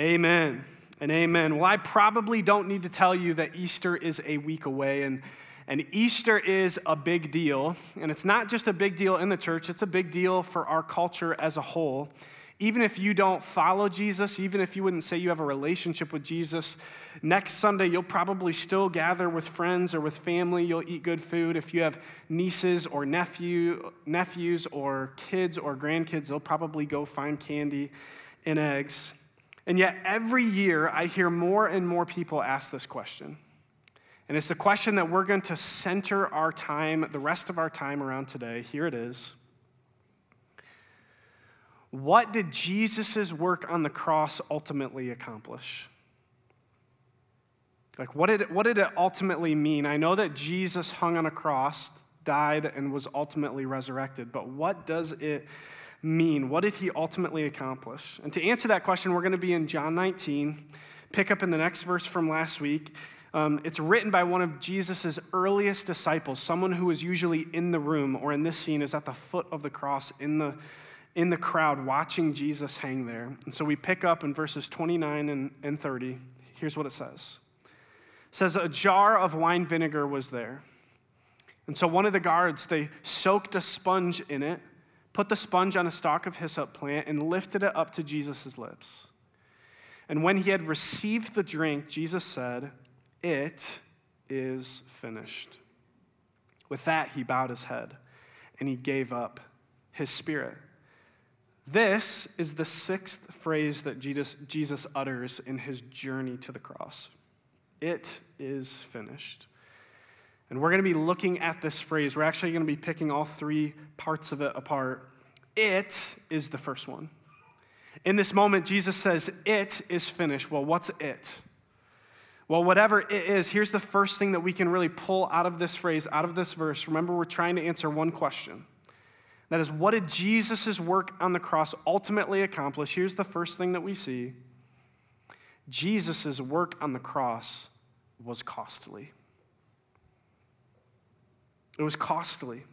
Amen and amen. Well, I probably don't need to tell you that Easter is a week away, and, and Easter is a big deal. And it's not just a big deal in the church, it's a big deal for our culture as a whole. Even if you don't follow Jesus, even if you wouldn't say you have a relationship with Jesus, next Sunday you'll probably still gather with friends or with family. You'll eat good food. If you have nieces or nephew, nephews or kids or grandkids, they'll probably go find candy and eggs. And yet, every year, I hear more and more people ask this question. And it's the question that we're going to center our time, the rest of our time around today. Here it is What did Jesus' work on the cross ultimately accomplish? Like, what did, it, what did it ultimately mean? I know that Jesus hung on a cross, died, and was ultimately resurrected, but what does it mean? What did he ultimately accomplish? And to answer that question, we're going to be in John 19, pick up in the next verse from last week. Um, it's written by one of Jesus' earliest disciples, someone who was usually in the room or in this scene is at the foot of the cross in the, in the crowd watching Jesus hang there. And so we pick up in verses 29 and, and 30. Here's what it says It says, A jar of wine vinegar was there. And so one of the guards, they soaked a sponge in it put the sponge on a stalk of hyssop plant, and lifted it up to Jesus' lips. And when he had received the drink, Jesus said, It is finished. With that, he bowed his head and he gave up his spirit. This is the sixth phrase that Jesus, Jesus utters in his journey to the cross. It is finished. And we're going to be looking at this phrase. We're actually going to be picking all three parts of it apart. It is the first one. In this moment, Jesus says, It is finished. Well, what's it? Well, whatever it is, here's the first thing that we can really pull out of this phrase, out of this verse. Remember, we're trying to answer one question. That is, what did Jesus' work on the cross ultimately accomplish? Here's the first thing that we see Jesus' work on the cross was costly. It was costly.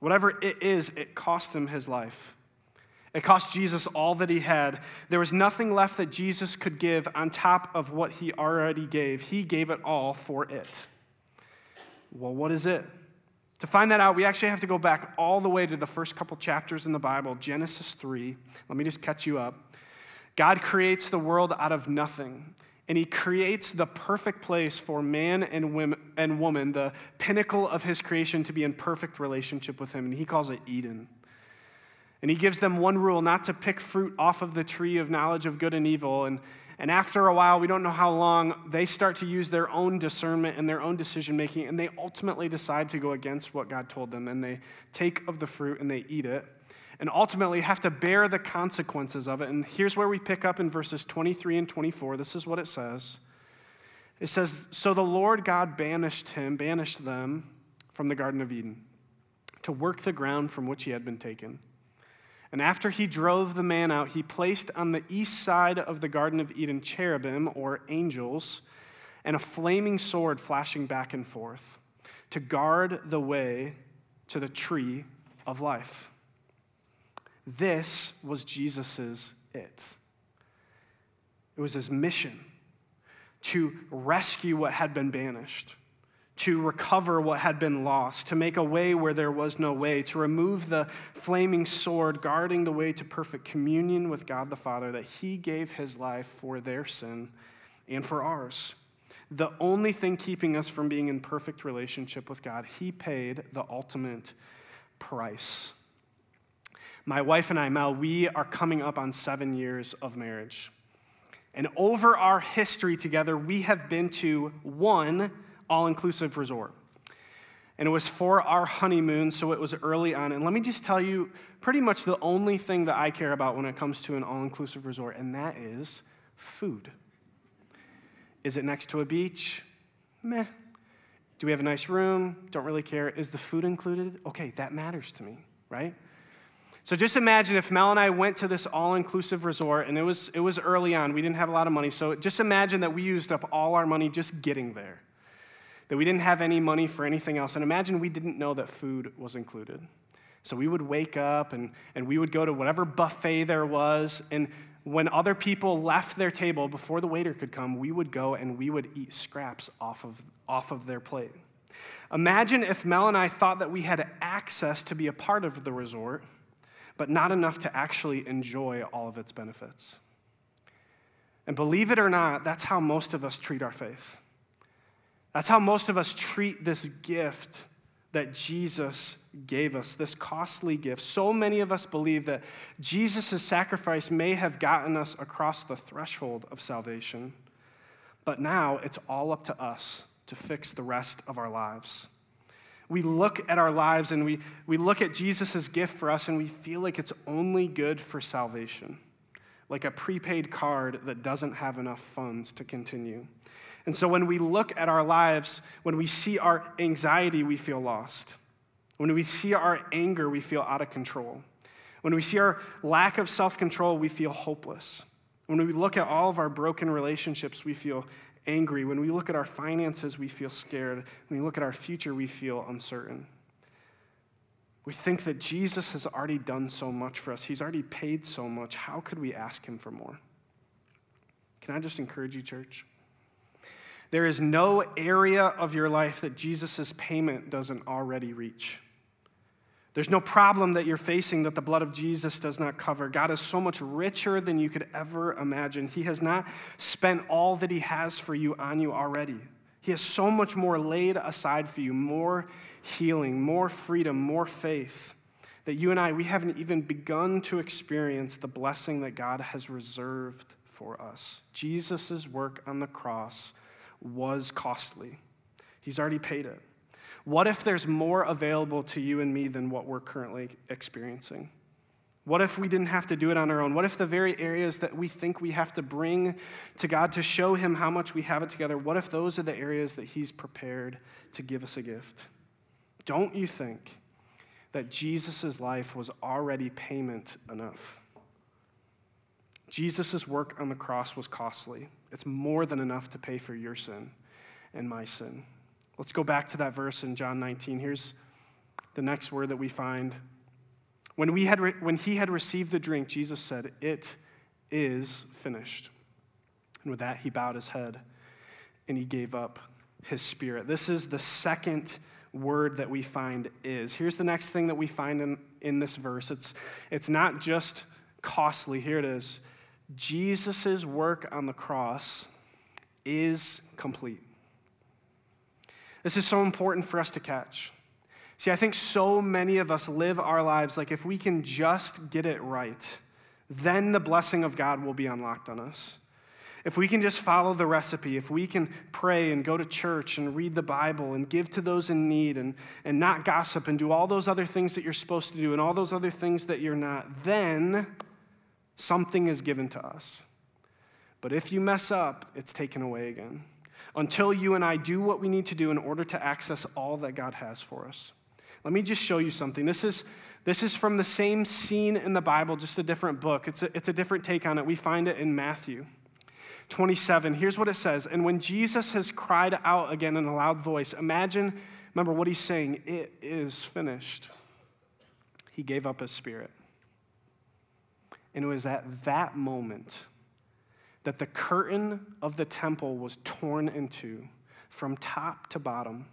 Whatever it is, it cost him his life. It cost Jesus all that he had. There was nothing left that Jesus could give on top of what he already gave. He gave it all for it. Well, what is it? To find that out, we actually have to go back all the way to the first couple chapters in the Bible, Genesis 3. Let me just catch you up. God creates the world out of nothing and he creates the perfect place for man and women and woman, the pinnacle of his creation, to be in perfect relationship with him. And he calls it Eden. And he gives them one rule not to pick fruit off of the tree of knowledge of good and evil. And, and after a while, we don't know how long, they start to use their own discernment and their own decision making, and they ultimately decide to go against what God told them. And they take of the fruit and they eat it and ultimately have to bear the consequences of it. And here's where we pick up in verses 23 and 24. This is what it says. It says, So the Lord God banished him, banished them from the Garden of Eden to work the ground from which he had been taken. And after he drove the man out, he placed on the east side of the Garden of Eden cherubim, or angels, and a flaming sword flashing back and forth to guard the way to the tree of life. This was Jesus's it. It was his mission to rescue what had been banished, to recover what had been lost, to make a way where there was no way, to remove the flaming sword guarding the way to perfect communion with God the Father, that he gave his life for their sin and for ours. The only thing keeping us from being in perfect relationship with God, he paid the ultimate price. My wife and I, Mel, we are coming up on seven years of marriage. And over our history together, we have been to one all inclusive resort. And it was for our honeymoon, so it was early on. And let me just tell you pretty much the only thing that I care about when it comes to an all inclusive resort, and that is food. Is it next to a beach? Meh. Do we have a nice room? Don't really care. Is the food included? Okay, that matters to me, right? So just imagine if Mel and I went to this all-inclusive resort and it was it was early on. We didn't have a lot of money. So just imagine that we used up all our money just getting there. That we didn't have any money for anything else. And imagine we didn't know that food was included. So we would wake up and, and we would go to whatever buffet there was, and when other people left their table before the waiter could come, we would go and we would eat scraps off of, off of their plate. Imagine if Mel and I thought that we had access to be a part of the resort, but not enough to actually enjoy all of its benefits. And believe it or not, that's how most of us treat our faith. That's how most of us treat this gift that Jesus gave us, this costly gift. So many of us believe that Jesus' sacrifice may have gotten us across the threshold of salvation, but now it's all up to us to fix the rest of our lives. We look at our lives and we, we look at Jesus' gift for us and we feel like it's only good for salvation, like a prepaid card that doesn't have enough funds to continue. And so when we look at our lives, when we see our anxiety, we feel lost. When we see our anger, we feel out of control. When we see our lack of self control, we feel hopeless. When we look at all of our broken relationships, we feel angry. When we look at our finances, we feel scared. When we look at our future, we feel uncertain. We think that Jesus has already done so much for us, He's already paid so much. How could we ask Him for more? Can I just encourage you, church? There is no area of your life that Jesus' payment doesn't already reach. There's no problem that you're facing that the blood of Jesus does not cover. God is so much richer than you could ever imagine. He has not spent all that He has for you on you already. He has so much more laid aside for you more healing, more freedom, more faith that you and I, we haven't even begun to experience the blessing that God has reserved for us. Jesus' work on the cross was costly. He's already paid it. What if there's more available to you and me than what we're currently experiencing? What if we didn't have to do it on our own? What if the very areas that we think we have to bring to God to show Him how much we have it together, what if those are the areas that He's prepared to give us a gift? Don't you think that Jesus' life was already payment enough? Jesus' work on the cross was costly. It's more than enough to pay for your sin and my sin. Let's go back to that verse in John 19. Here's the next word that we find. When, we had re- when he had received the drink, Jesus said, It is finished. And with that, he bowed his head and he gave up his spirit. This is the second word that we find is. Here's the next thing that we find in, in this verse it's, it's not just costly, here it is. Jesus' work on the cross is complete. This is so important for us to catch. See, I think so many of us live our lives like if we can just get it right, then the blessing of God will be unlocked on us. If we can just follow the recipe, if we can pray and go to church and read the Bible and give to those in need and, and not gossip and do all those other things that you're supposed to do and all those other things that you're not, then Something is given to us. But if you mess up, it's taken away again. Until you and I do what we need to do in order to access all that God has for us. Let me just show you something. This is, this is from the same scene in the Bible, just a different book. It's a, it's a different take on it. We find it in Matthew 27. Here's what it says And when Jesus has cried out again in a loud voice, imagine, remember what he's saying, it is finished. He gave up his spirit. And it was at that moment that the curtain of the temple was torn into from top to bottom.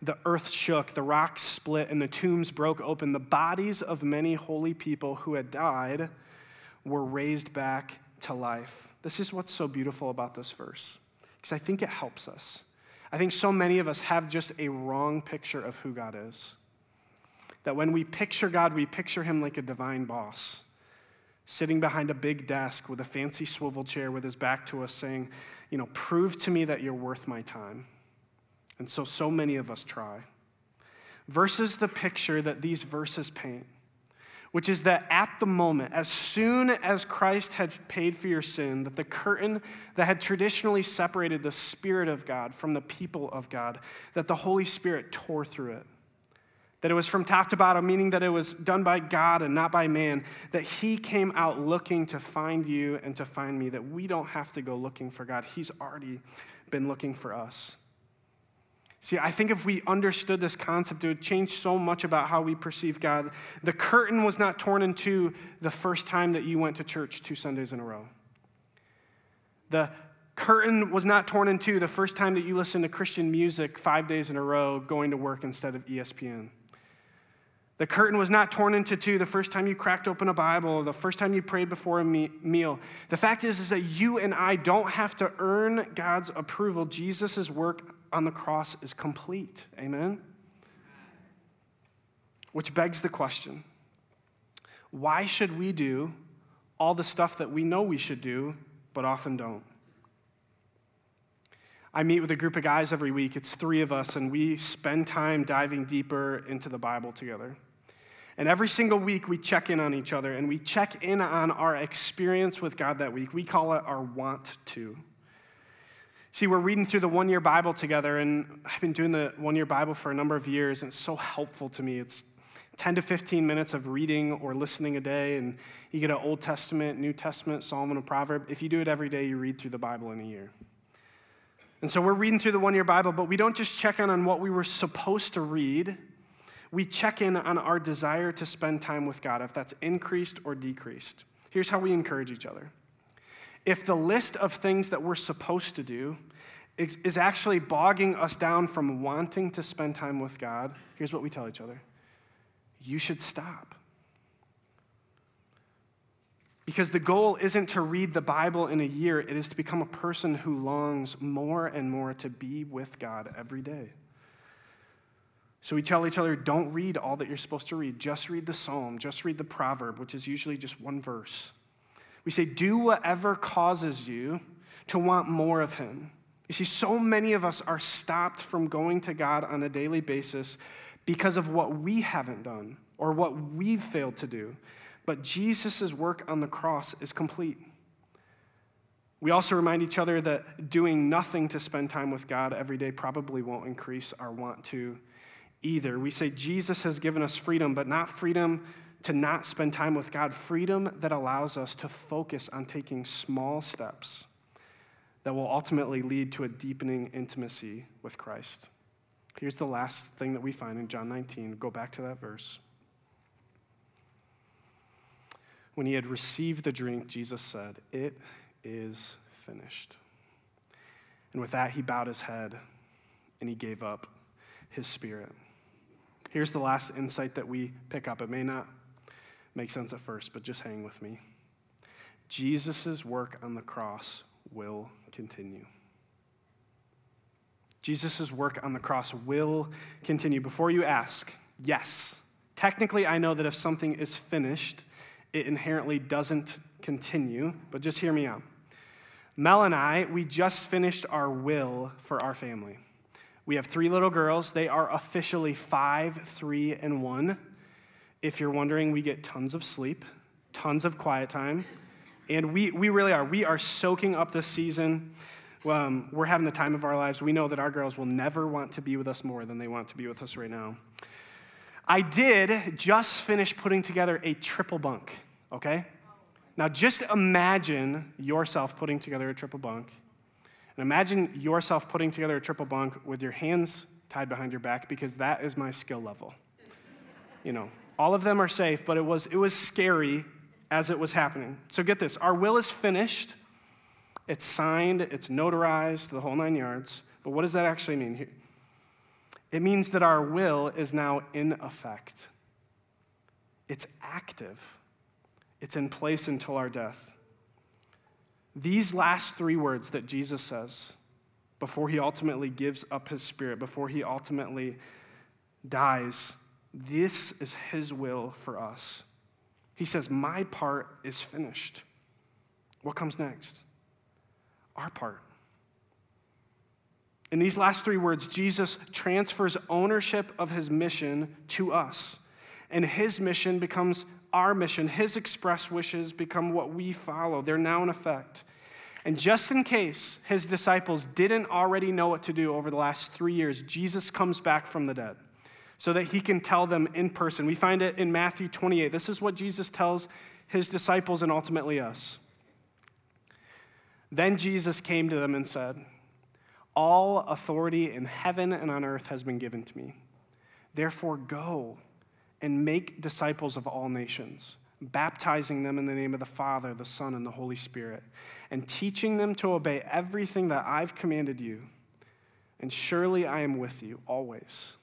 The earth shook, the rocks split, and the tombs broke open. The bodies of many holy people who had died were raised back to life. This is what's so beautiful about this verse, because I think it helps us. I think so many of us have just a wrong picture of who God is. That when we picture God, we picture him like a divine boss sitting behind a big desk with a fancy swivel chair with his back to us, saying, You know, prove to me that you're worth my time. And so, so many of us try. Versus the picture that these verses paint, which is that at the moment, as soon as Christ had paid for your sin, that the curtain that had traditionally separated the Spirit of God from the people of God, that the Holy Spirit tore through it that it was from top to bottom, meaning that it was done by God and not by man, that He came out looking to find you and to find me, that we don't have to go looking for God. He's already been looking for us. See, I think if we understood this concept, it would change so much about how we perceive God. The curtain was not torn in two the first time that you went to church two Sundays in a row. The curtain was not torn in two the first time that you listened to Christian music five days in a row going to work instead of ESPN. The curtain was not torn into two the first time you cracked open a Bible the first time you prayed before a meal. The fact is, is that you and I don't have to earn God's approval. Jesus' work on the cross is complete. Amen? Which begs the question why should we do all the stuff that we know we should do, but often don't? I meet with a group of guys every week. It's three of us, and we spend time diving deeper into the Bible together. And every single week, we check in on each other and we check in on our experience with God that week. We call it our want to. See, we're reading through the one year Bible together, and I've been doing the one year Bible for a number of years, and it's so helpful to me. It's 10 to 15 minutes of reading or listening a day, and you get an Old Testament, New Testament, Psalm, and a proverb. If you do it every day, you read through the Bible in a year. And so we're reading through the one year Bible, but we don't just check in on what we were supposed to read, we check in on our desire to spend time with God, if that's increased or decreased. Here's how we encourage each other if the list of things that we're supposed to do is, is actually bogging us down from wanting to spend time with God, here's what we tell each other you should stop. Because the goal isn't to read the Bible in a year, it is to become a person who longs more and more to be with God every day. So we tell each other don't read all that you're supposed to read, just read the psalm, just read the proverb, which is usually just one verse. We say, do whatever causes you to want more of Him. You see, so many of us are stopped from going to God on a daily basis because of what we haven't done or what we've failed to do. But Jesus' work on the cross is complete. We also remind each other that doing nothing to spend time with God every day probably won't increase our want to either. We say Jesus has given us freedom, but not freedom to not spend time with God, freedom that allows us to focus on taking small steps that will ultimately lead to a deepening intimacy with Christ. Here's the last thing that we find in John 19. Go back to that verse. When he had received the drink, Jesus said, It is finished. And with that, he bowed his head and he gave up his spirit. Here's the last insight that we pick up. It may not make sense at first, but just hang with me. Jesus' work on the cross will continue. Jesus' work on the cross will continue. Before you ask, yes, technically, I know that if something is finished, it inherently doesn't continue, but just hear me out. Mel and I, we just finished our will for our family. We have three little girls. They are officially five, three, and one. If you're wondering, we get tons of sleep, tons of quiet time, and we, we really are. We are soaking up this season. Um, we're having the time of our lives. We know that our girls will never want to be with us more than they want to be with us right now. I did just finish putting together a triple bunk, okay? Now just imagine yourself putting together a triple bunk. And imagine yourself putting together a triple bunk with your hands tied behind your back because that is my skill level. You know, all of them are safe, but it was, it was scary as it was happening. So get this our will is finished, it's signed, it's notarized, the whole nine yards. But what does that actually mean? Here? It means that our will is now in effect, it's active, it's in place until our death. These last three words that Jesus says before he ultimately gives up his spirit, before he ultimately dies, this is His will for us. He says, My part is finished. What comes next? Our part. In these last three words, Jesus transfers ownership of his mission to us. And his mission becomes our mission. His express wishes become what we follow. They're now in effect. And just in case his disciples didn't already know what to do over the last three years, Jesus comes back from the dead so that he can tell them in person. We find it in Matthew 28. This is what Jesus tells his disciples and ultimately us. Then Jesus came to them and said, All authority in heaven and on earth has been given to me. Therefore, go and make disciples of all nations, baptizing them in the name of the Father, the Son, and the Holy Spirit, and teaching them to obey everything that I've commanded you. And surely I am with you always,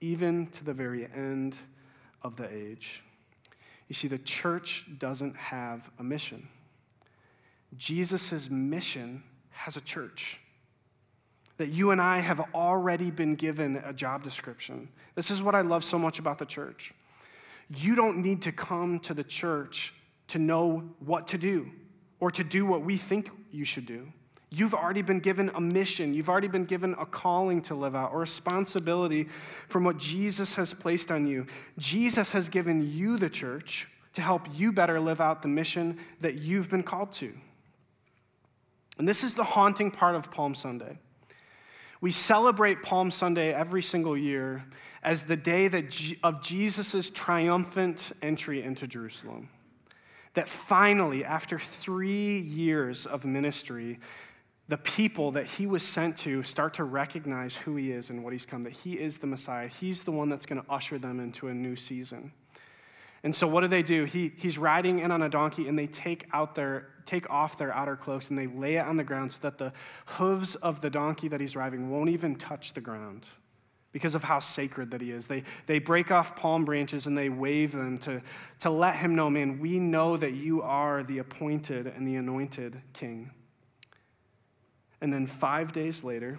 even to the very end of the age. You see, the church doesn't have a mission. Jesus' mission has a church. That you and I have already been given a job description. This is what I love so much about the church. You don't need to come to the church to know what to do or to do what we think you should do. You've already been given a mission. You've already been given a calling to live out, a responsibility from what Jesus has placed on you. Jesus has given you the church to help you better live out the mission that you've been called to. And this is the haunting part of Palm Sunday. We celebrate Palm Sunday every single year as the day that of Jesus' triumphant entry into Jerusalem. That finally, after three years of ministry, the people that he was sent to start to recognize who he is and what he's come, that he is the Messiah. He's the one that's going to usher them into a new season. And so what do they do? He, he's riding in on a donkey and they take out their take off their outer cloaks and they lay it on the ground so that the hooves of the donkey that he's riding won't even touch the ground because of how sacred that he is. They, they break off palm branches and they wave them to, to let him know, man, we know that you are the appointed and the anointed king. And then five days later,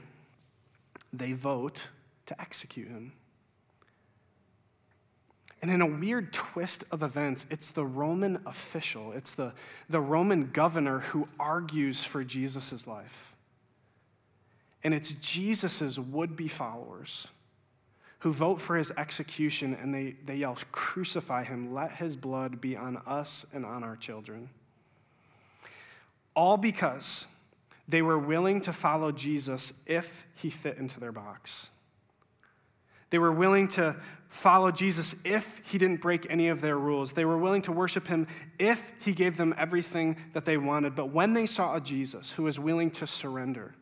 they vote to execute him. And in a weird twist of events, it's the Roman official, it's the, the Roman governor who argues for Jesus' life. And it's Jesus' would be followers who vote for his execution and they, they yell, Crucify him, let his blood be on us and on our children. All because they were willing to follow Jesus if he fit into their box. They were willing to follow Jesus if he didn't break any of their rules. They were willing to worship him if he gave them everything that they wanted. But when they saw a Jesus who was willing to surrender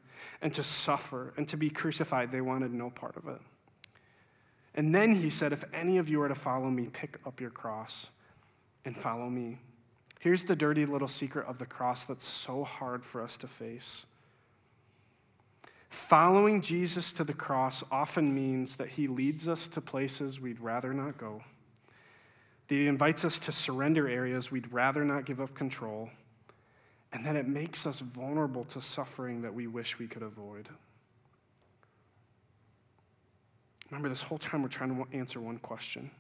and to suffer and to be crucified, they wanted no part of it. And then he said, If any of you are to follow me, pick up your cross and follow me. Here's the dirty little secret of the cross that's so hard for us to face. Following Jesus to the cross often means that he leads us to places we'd rather not go. That he invites us to surrender areas we'd rather not give up control. And that it makes us vulnerable to suffering that we wish we could avoid. Remember, this whole time we're trying to answer one question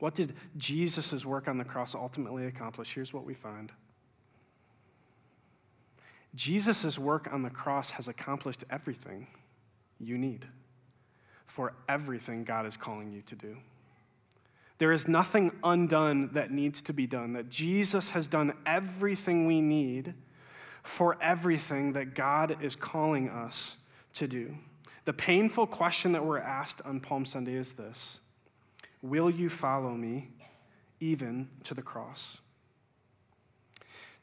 What did Jesus' work on the cross ultimately accomplish? Here's what we find Jesus' work on the cross has accomplished everything you need for everything God is calling you to do. There is nothing undone that needs to be done, that Jesus has done everything we need for everything that God is calling us to do. The painful question that we're asked on Palm Sunday is this Will you follow me even to the cross?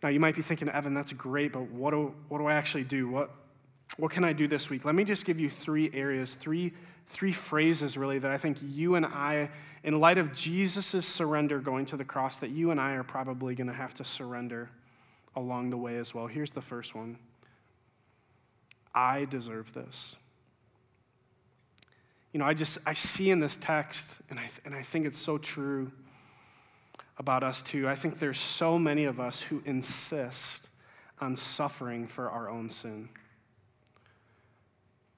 Now, you might be thinking, Evan, that's great, but what do, what do I actually do? What, what can I do this week? Let me just give you three areas, three, three phrases really that I think you and I, in light of Jesus' surrender going to the cross, that you and I are probably going to have to surrender along the way as well. Here's the first one I deserve this. You know, I just, I see in this text, and I, and I think it's so true about us too. I think there's so many of us who insist on suffering for our own sin.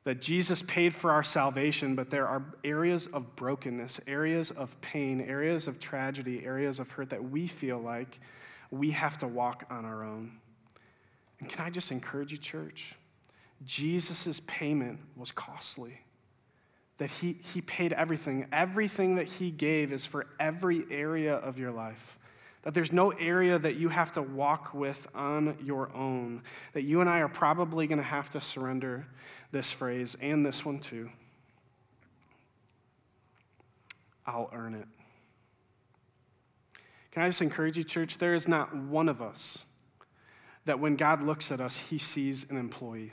That Jesus paid for our salvation, but there are areas of brokenness, areas of pain, areas of tragedy, areas of hurt that we feel like we have to walk on our own. And can I just encourage you, church? Jesus' payment was costly that he, he paid everything. Everything that he gave is for every area of your life. That there's no area that you have to walk with on your own. That you and I are probably going to have to surrender this phrase and this one too. I'll earn it. Can I just encourage you, church? There is not one of us that when God looks at us, he sees an employee.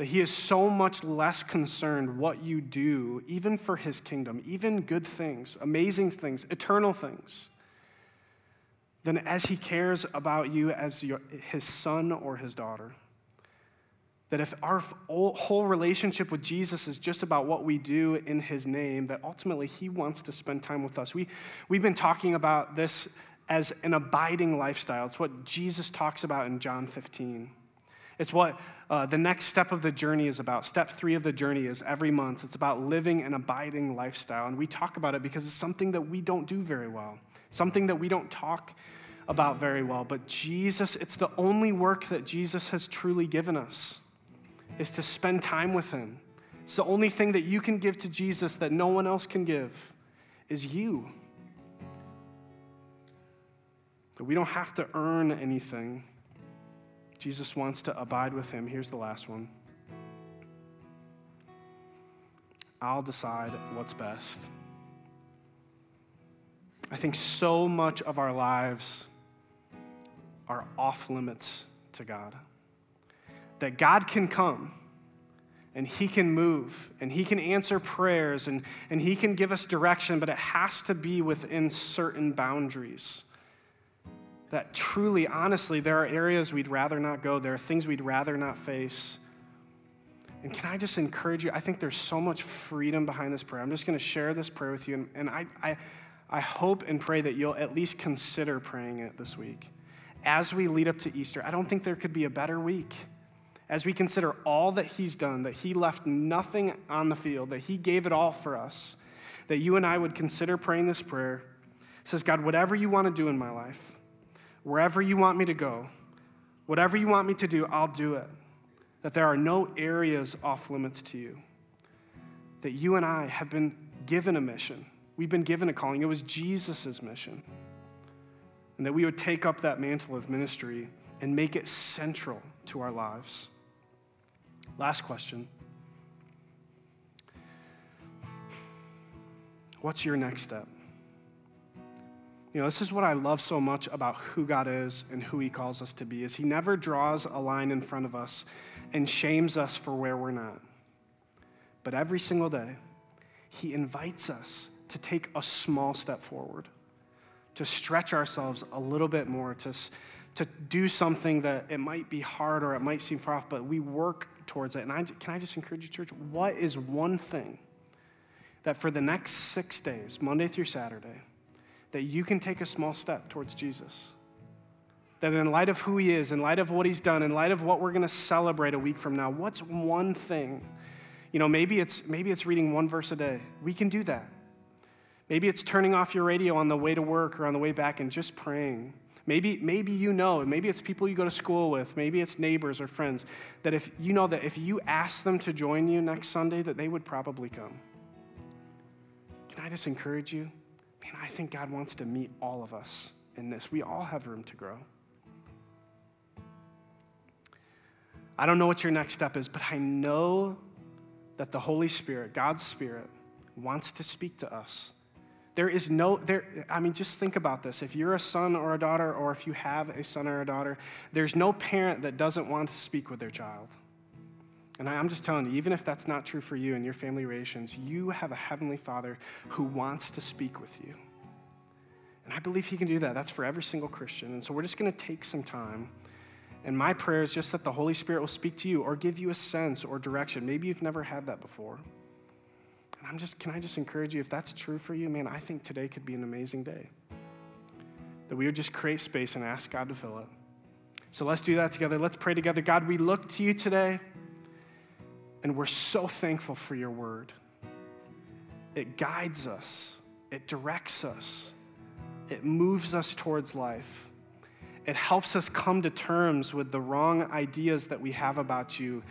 That he is so much less concerned what you do, even for his kingdom, even good things, amazing things, eternal things, than as he cares about you as your, his son or his daughter. That if our whole relationship with Jesus is just about what we do in his name, that ultimately he wants to spend time with us. We, we've been talking about this as an abiding lifestyle. It's what Jesus talks about in John 15. It's what uh, the next step of the journey is about. Step three of the journey is every month. It's about living an abiding lifestyle. And we talk about it because it's something that we don't do very well, something that we don't talk about very well. But Jesus, it's the only work that Jesus has truly given us, is to spend time with Him. It's the only thing that you can give to Jesus that no one else can give, is you. That we don't have to earn anything. Jesus wants to abide with him. Here's the last one I'll decide what's best. I think so much of our lives are off limits to God. That God can come and He can move and He can answer prayers and, and He can give us direction, but it has to be within certain boundaries that truly, honestly, there are areas we'd rather not go, there are things we'd rather not face. And can I just encourage you? I think there's so much freedom behind this prayer. I'm just going to share this prayer with you, and, and I, I, I hope and pray that you'll at least consider praying it this week. As we lead up to Easter, I don't think there could be a better week. As we consider all that He's done, that He left nothing on the field, that He gave it all for us, that you and I would consider praying this prayer. It says, God, whatever you want to do in my life, Wherever you want me to go, whatever you want me to do, I'll do it. That there are no areas off limits to you. That you and I have been given a mission. We've been given a calling. It was Jesus' mission. And that we would take up that mantle of ministry and make it central to our lives. Last question What's your next step? You know, this is what I love so much about who God is and who he calls us to be is he never draws a line in front of us and shames us for where we're not. But every single day, he invites us to take a small step forward, to stretch ourselves a little bit more, to, to do something that it might be hard or it might seem far off, but we work towards it. And I, can I just encourage you, church? What is one thing that for the next six days, Monday through Saturday, that you can take a small step towards Jesus. That in light of who he is, in light of what he's done, in light of what we're going to celebrate a week from now, what's one thing? You know, maybe it's maybe it's reading one verse a day. We can do that. Maybe it's turning off your radio on the way to work or on the way back and just praying. Maybe, maybe you know, maybe it's people you go to school with, maybe it's neighbors or friends, that if you know that if you ask them to join you next Sunday, that they would probably come. Can I just encourage you? Man, I think God wants to meet all of us in this. We all have room to grow. I don't know what your next step is, but I know that the Holy Spirit, God's Spirit, wants to speak to us. There is no, there, I mean, just think about this. If you're a son or a daughter, or if you have a son or a daughter, there's no parent that doesn't want to speak with their child. And I'm just telling you, even if that's not true for you and your family relations, you have a heavenly Father who wants to speak with you. And I believe He can do that. That's for every single Christian. And so we're just going to take some time. And my prayer is just that the Holy Spirit will speak to you or give you a sense or direction. Maybe you've never had that before. And I'm just, can I just encourage you, if that's true for you, man, I think today could be an amazing day. That we would just create space and ask God to fill it. So let's do that together. Let's pray together. God, we look to you today. And we're so thankful for your word. It guides us, it directs us, it moves us towards life. It helps us come to terms with the wrong ideas that we have about you,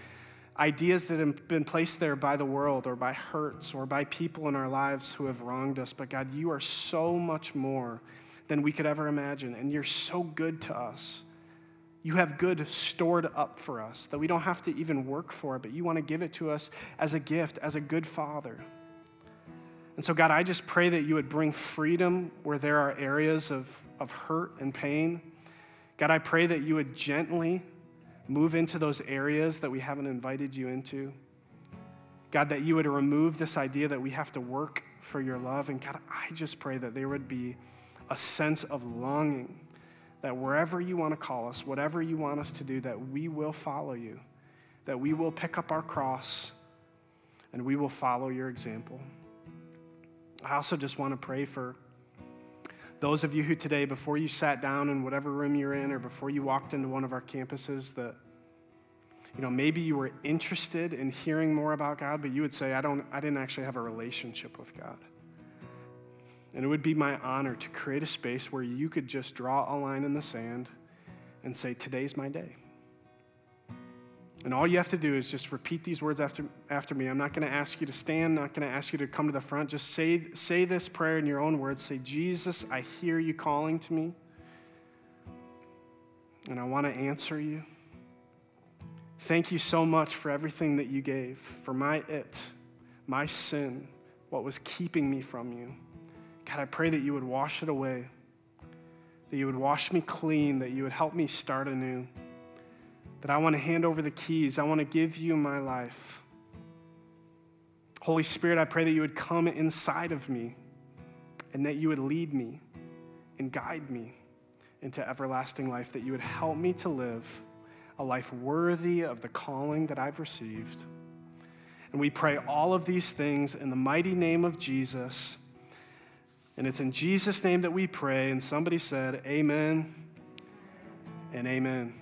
ideas that have been placed there by the world or by hurts or by people in our lives who have wronged us. But God, you are so much more than we could ever imagine, and you're so good to us. You have good stored up for us that we don't have to even work for, but you want to give it to us as a gift, as a good father. And so, God, I just pray that you would bring freedom where there are areas of, of hurt and pain. God, I pray that you would gently move into those areas that we haven't invited you into. God, that you would remove this idea that we have to work for your love. And God, I just pray that there would be a sense of longing that wherever you want to call us, whatever you want us to do, that we will follow you, that we will pick up our cross and we will follow your example. I also just want to pray for those of you who today, before you sat down in whatever room you're in or before you walked into one of our campuses, that you know, maybe you were interested in hearing more about God, but you would say, I, don't, I didn't actually have a relationship with God. And it would be my honor to create a space where you could just draw a line in the sand and say, Today's my day. And all you have to do is just repeat these words after, after me. I'm not going to ask you to stand, not going to ask you to come to the front. Just say, say this prayer in your own words. Say, Jesus, I hear you calling to me, and I want to answer you. Thank you so much for everything that you gave, for my it, my sin, what was keeping me from you. God, I pray that you would wash it away, that you would wash me clean, that you would help me start anew that I want to hand over the keys. I want to give you my life. Holy Spirit, I pray that you would come inside of me and that you would lead me and guide me into everlasting life, that you would help me to live a life worthy of the calling that I've received. And we pray all of these things in the mighty name of Jesus. And it's in Jesus' name that we pray. And somebody said, Amen and amen.